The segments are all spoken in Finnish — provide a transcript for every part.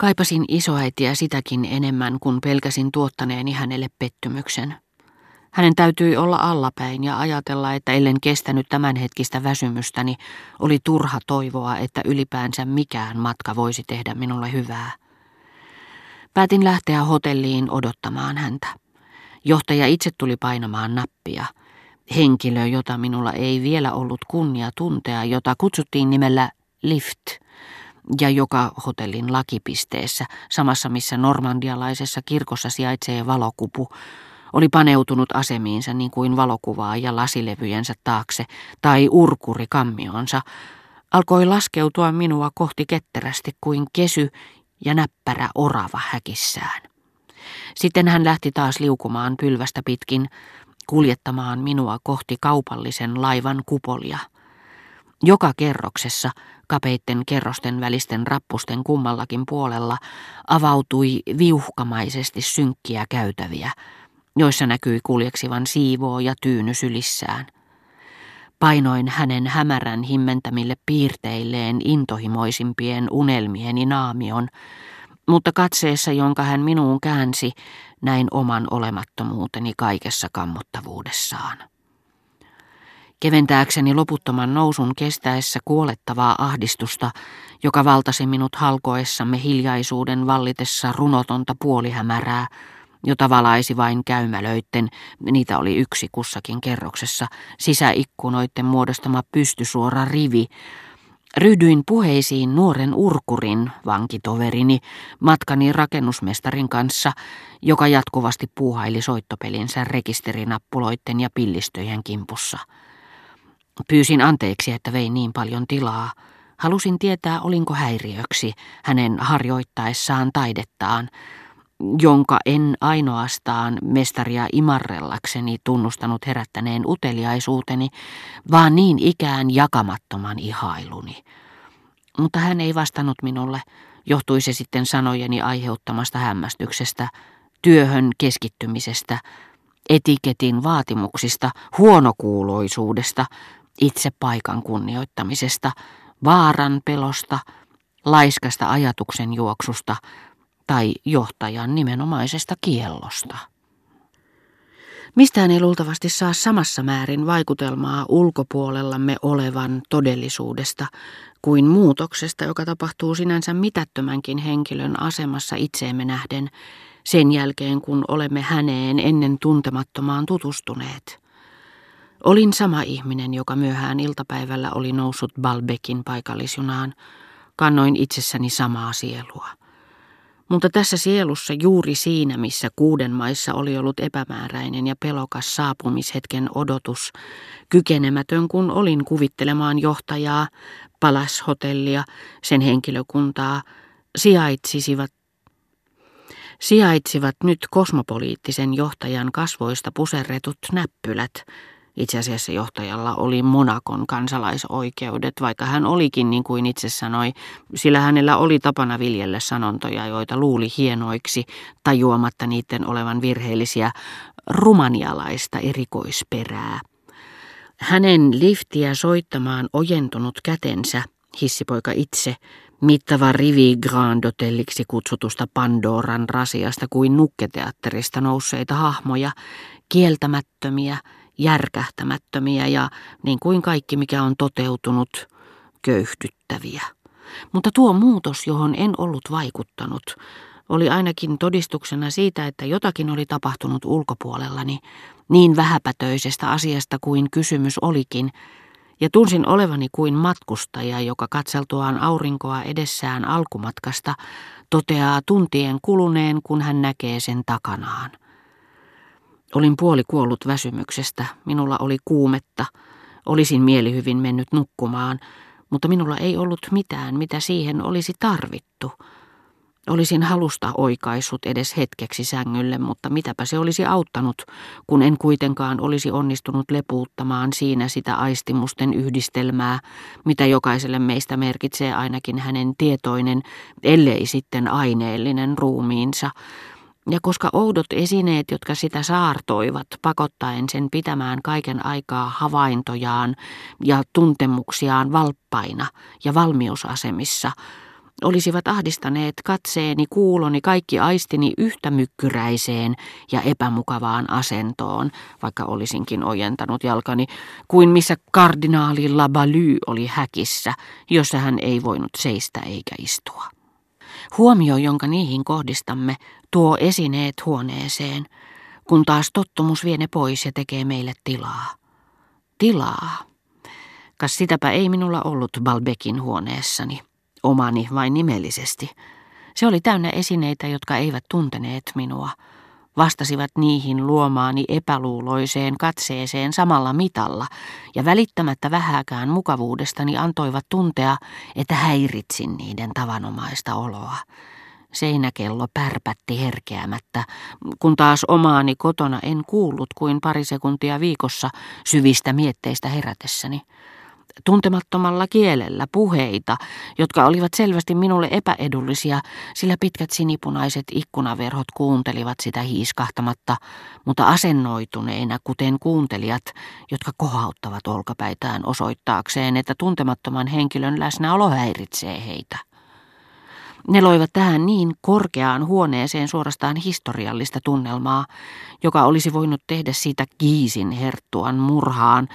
Kaipasin isoäitiä sitäkin enemmän, kun pelkäsin tuottaneeni hänelle pettymyksen. Hänen täytyi olla allapäin ja ajatella, että ellen kestänyt tämänhetkistä väsymystäni, oli turha toivoa, että ylipäänsä mikään matka voisi tehdä minulle hyvää. Päätin lähteä hotelliin odottamaan häntä. Johtaja itse tuli painamaan nappia. Henkilö, jota minulla ei vielä ollut kunnia tuntea, jota kutsuttiin nimellä Lift, ja joka hotellin lakipisteessä, samassa missä normandialaisessa kirkossa sijaitsee valokupu, oli paneutunut asemiinsa niin kuin valokuvaa ja lasilevyjensä taakse tai urkuri kammionsa, alkoi laskeutua minua kohti ketterästi kuin kesy ja näppärä orava häkissään. Sitten hän lähti taas liukumaan pylvästä pitkin, kuljettamaan minua kohti kaupallisen laivan kupolia. Joka kerroksessa, kapeitten kerrosten välisten rappusten kummallakin puolella, avautui viuhkamaisesti synkkiä käytäviä, joissa näkyi kuljeksivan siivoo ja tyyny sylissään. Painoin hänen hämärän himmentämille piirteilleen intohimoisimpien unelmieni naamion, mutta katseessa, jonka hän minuun käänsi, näin oman olemattomuuteni kaikessa kammottavuudessaan. Keventääkseni loputtoman nousun kestäessä kuolettavaa ahdistusta, joka valtasi minut halkoessamme hiljaisuuden vallitessa runotonta puolihämärää, jota valaisi vain käymälöitten, niitä oli yksi kussakin kerroksessa, sisäikkunoiden muodostama pystysuora rivi, Ryhdyin puheisiin nuoren urkurin, vankitoverini, matkani rakennusmestarin kanssa, joka jatkuvasti puuhaili soittopelinsä rekisterinappuloitten ja pillistöjen kimpussa. Pyysin anteeksi, että vein niin paljon tilaa. Halusin tietää, olinko häiriöksi hänen harjoittaessaan taidettaan, jonka en ainoastaan mestaria imarrellakseni tunnustanut herättäneen uteliaisuuteni, vaan niin ikään jakamattoman ihailuni. Mutta hän ei vastannut minulle, johtui se sitten sanojeni aiheuttamasta hämmästyksestä, työhön keskittymisestä, etiketin vaatimuksista, huonokuuloisuudesta, itse paikan kunnioittamisesta, vaaran pelosta, laiskasta ajatuksen juoksusta, tai johtajan nimenomaisesta kiellosta. Mistään ei luultavasti saa samassa määrin vaikutelmaa ulkopuolellamme olevan todellisuudesta kuin muutoksesta, joka tapahtuu sinänsä mitättömänkin henkilön asemassa itseemme nähden sen jälkeen, kun olemme häneen ennen tuntemattomaan tutustuneet. Olin sama ihminen, joka myöhään iltapäivällä oli noussut Balbekin paikallisjunaan. Kannoin itsessäni samaa sielua. Mutta tässä sielussa juuri siinä, missä kuuden maissa oli ollut epämääräinen ja pelokas saapumishetken odotus, kykenemätön kun olin kuvittelemaan johtajaa, palashotellia, sen henkilökuntaa, sijaitsivat sijaitsivat nyt kosmopoliittisen johtajan kasvoista puserretut näppylät, itse asiassa johtajalla oli Monakon kansalaisoikeudet, vaikka hän olikin niin kuin itse sanoi, sillä hänellä oli tapana viljellä sanontoja, joita luuli hienoiksi, tajuamatta niiden olevan virheellisiä, rumanialaista erikoisperää. Hänen liftiä soittamaan ojentunut kätensä, hissipoika itse, mittava rivi Grand Hotelliksi kutsutusta Pandoran rasiasta kuin nukketeatterista nousseita hahmoja, kieltämättömiä, järkähtämättömiä ja niin kuin kaikki mikä on toteutunut, köyhdyttäviä. Mutta tuo muutos, johon en ollut vaikuttanut, oli ainakin todistuksena siitä, että jotakin oli tapahtunut ulkopuolellani, niin vähäpätöisestä asiasta kuin kysymys olikin, ja tunsin olevani kuin matkustaja, joka katseltuaan aurinkoa edessään alkumatkasta toteaa tuntien kuluneen, kun hän näkee sen takanaan. Olin puoli kuollut väsymyksestä, minulla oli kuumetta, olisin mielihyvin mennyt nukkumaan, mutta minulla ei ollut mitään, mitä siihen olisi tarvittu. Olisin halusta oikaissut edes hetkeksi sängylle, mutta mitäpä se olisi auttanut, kun en kuitenkaan olisi onnistunut lepuuttamaan siinä sitä aistimusten yhdistelmää, mitä jokaiselle meistä merkitsee ainakin hänen tietoinen, ellei sitten aineellinen ruumiinsa, ja koska oudot esineet, jotka sitä saartoivat, pakottaen sen pitämään kaiken aikaa havaintojaan ja tuntemuksiaan valppaina ja valmiusasemissa, olisivat ahdistaneet katseeni, kuuloni, kaikki aistini yhtä mykkyräiseen ja epämukavaan asentoon, vaikka olisinkin ojentanut jalkani, kuin missä kardinaali Labaly oli häkissä, jossa hän ei voinut seistä eikä istua. Huomio, jonka niihin kohdistamme, tuo esineet huoneeseen, kun taas tottumus vie ne pois ja tekee meille tilaa. Tilaa. Kas sitäpä ei minulla ollut Balbekin huoneessani omani vain nimellisesti. Se oli täynnä esineitä, jotka eivät tunteneet minua. Vastasivat niihin luomaani epäluuloiseen katseeseen samalla mitalla ja välittämättä vähäkään mukavuudestani antoivat tuntea, että häiritsin niiden tavanomaista oloa. Seinäkello pärpätti herkeämättä, kun taas omaani kotona en kuullut kuin pari sekuntia viikossa syvistä mietteistä herätessäni tuntemattomalla kielellä puheita, jotka olivat selvästi minulle epäedullisia, sillä pitkät sinipunaiset ikkunaverhot kuuntelivat sitä hiiskahtamatta, mutta asennoituneina, kuten kuuntelijat, jotka kohauttavat olkapäitään osoittaakseen, että tuntemattoman henkilön läsnäolo häiritsee heitä. Ne loivat tähän niin korkeaan huoneeseen suorastaan historiallista tunnelmaa, joka olisi voinut tehdä siitä Giisin herttuan murhaan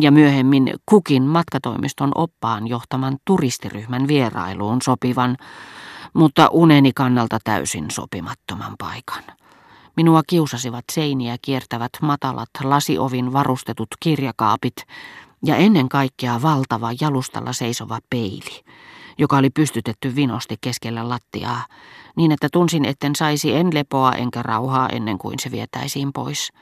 ja myöhemmin Kukin matkatoimiston oppaan johtaman turistiryhmän vierailuun sopivan, mutta uneni kannalta täysin sopimattoman paikan. Minua kiusasivat seiniä kiertävät matalat lasiovin varustetut kirjakaapit ja ennen kaikkea valtava jalustalla seisova peili – joka oli pystytetty vinosti keskellä lattiaa, niin että tunsin, etten saisi en lepoa enkä rauhaa ennen kuin se vietäisiin pois.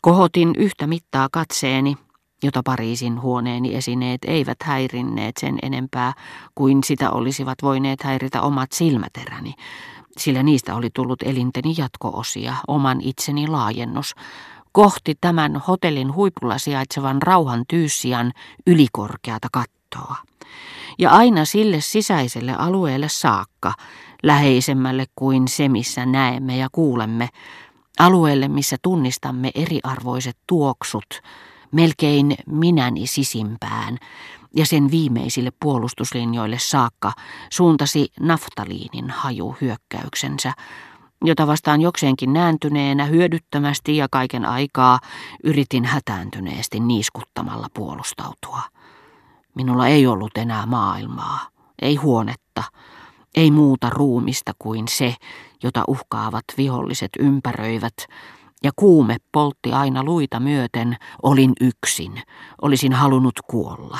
Kohotin yhtä mittaa katseeni, jota Pariisin huoneeni esineet eivät häirinneet sen enempää kuin sitä olisivat voineet häiritä omat silmäteräni, sillä niistä oli tullut elinteni jatkoosia, oman itseni laajennus, kohti tämän hotellin huipulla sijaitsevan rauhan tyyssian ylikorkeata kattoa ja aina sille sisäiselle alueelle saakka, läheisemmälle kuin se, missä näemme ja kuulemme, alueelle, missä tunnistamme eriarvoiset tuoksut, melkein minäni sisimpään, ja sen viimeisille puolustuslinjoille saakka suuntasi naftaliinin haju hyökkäyksensä, jota vastaan jokseenkin nääntyneenä hyödyttömästi ja kaiken aikaa yritin hätääntyneesti niiskuttamalla puolustautua. Minulla ei ollut enää maailmaa, ei huonetta, ei muuta ruumista kuin se, jota uhkaavat viholliset ympäröivät, ja kuume poltti aina luita myöten, olin yksin, olisin halunnut kuolla.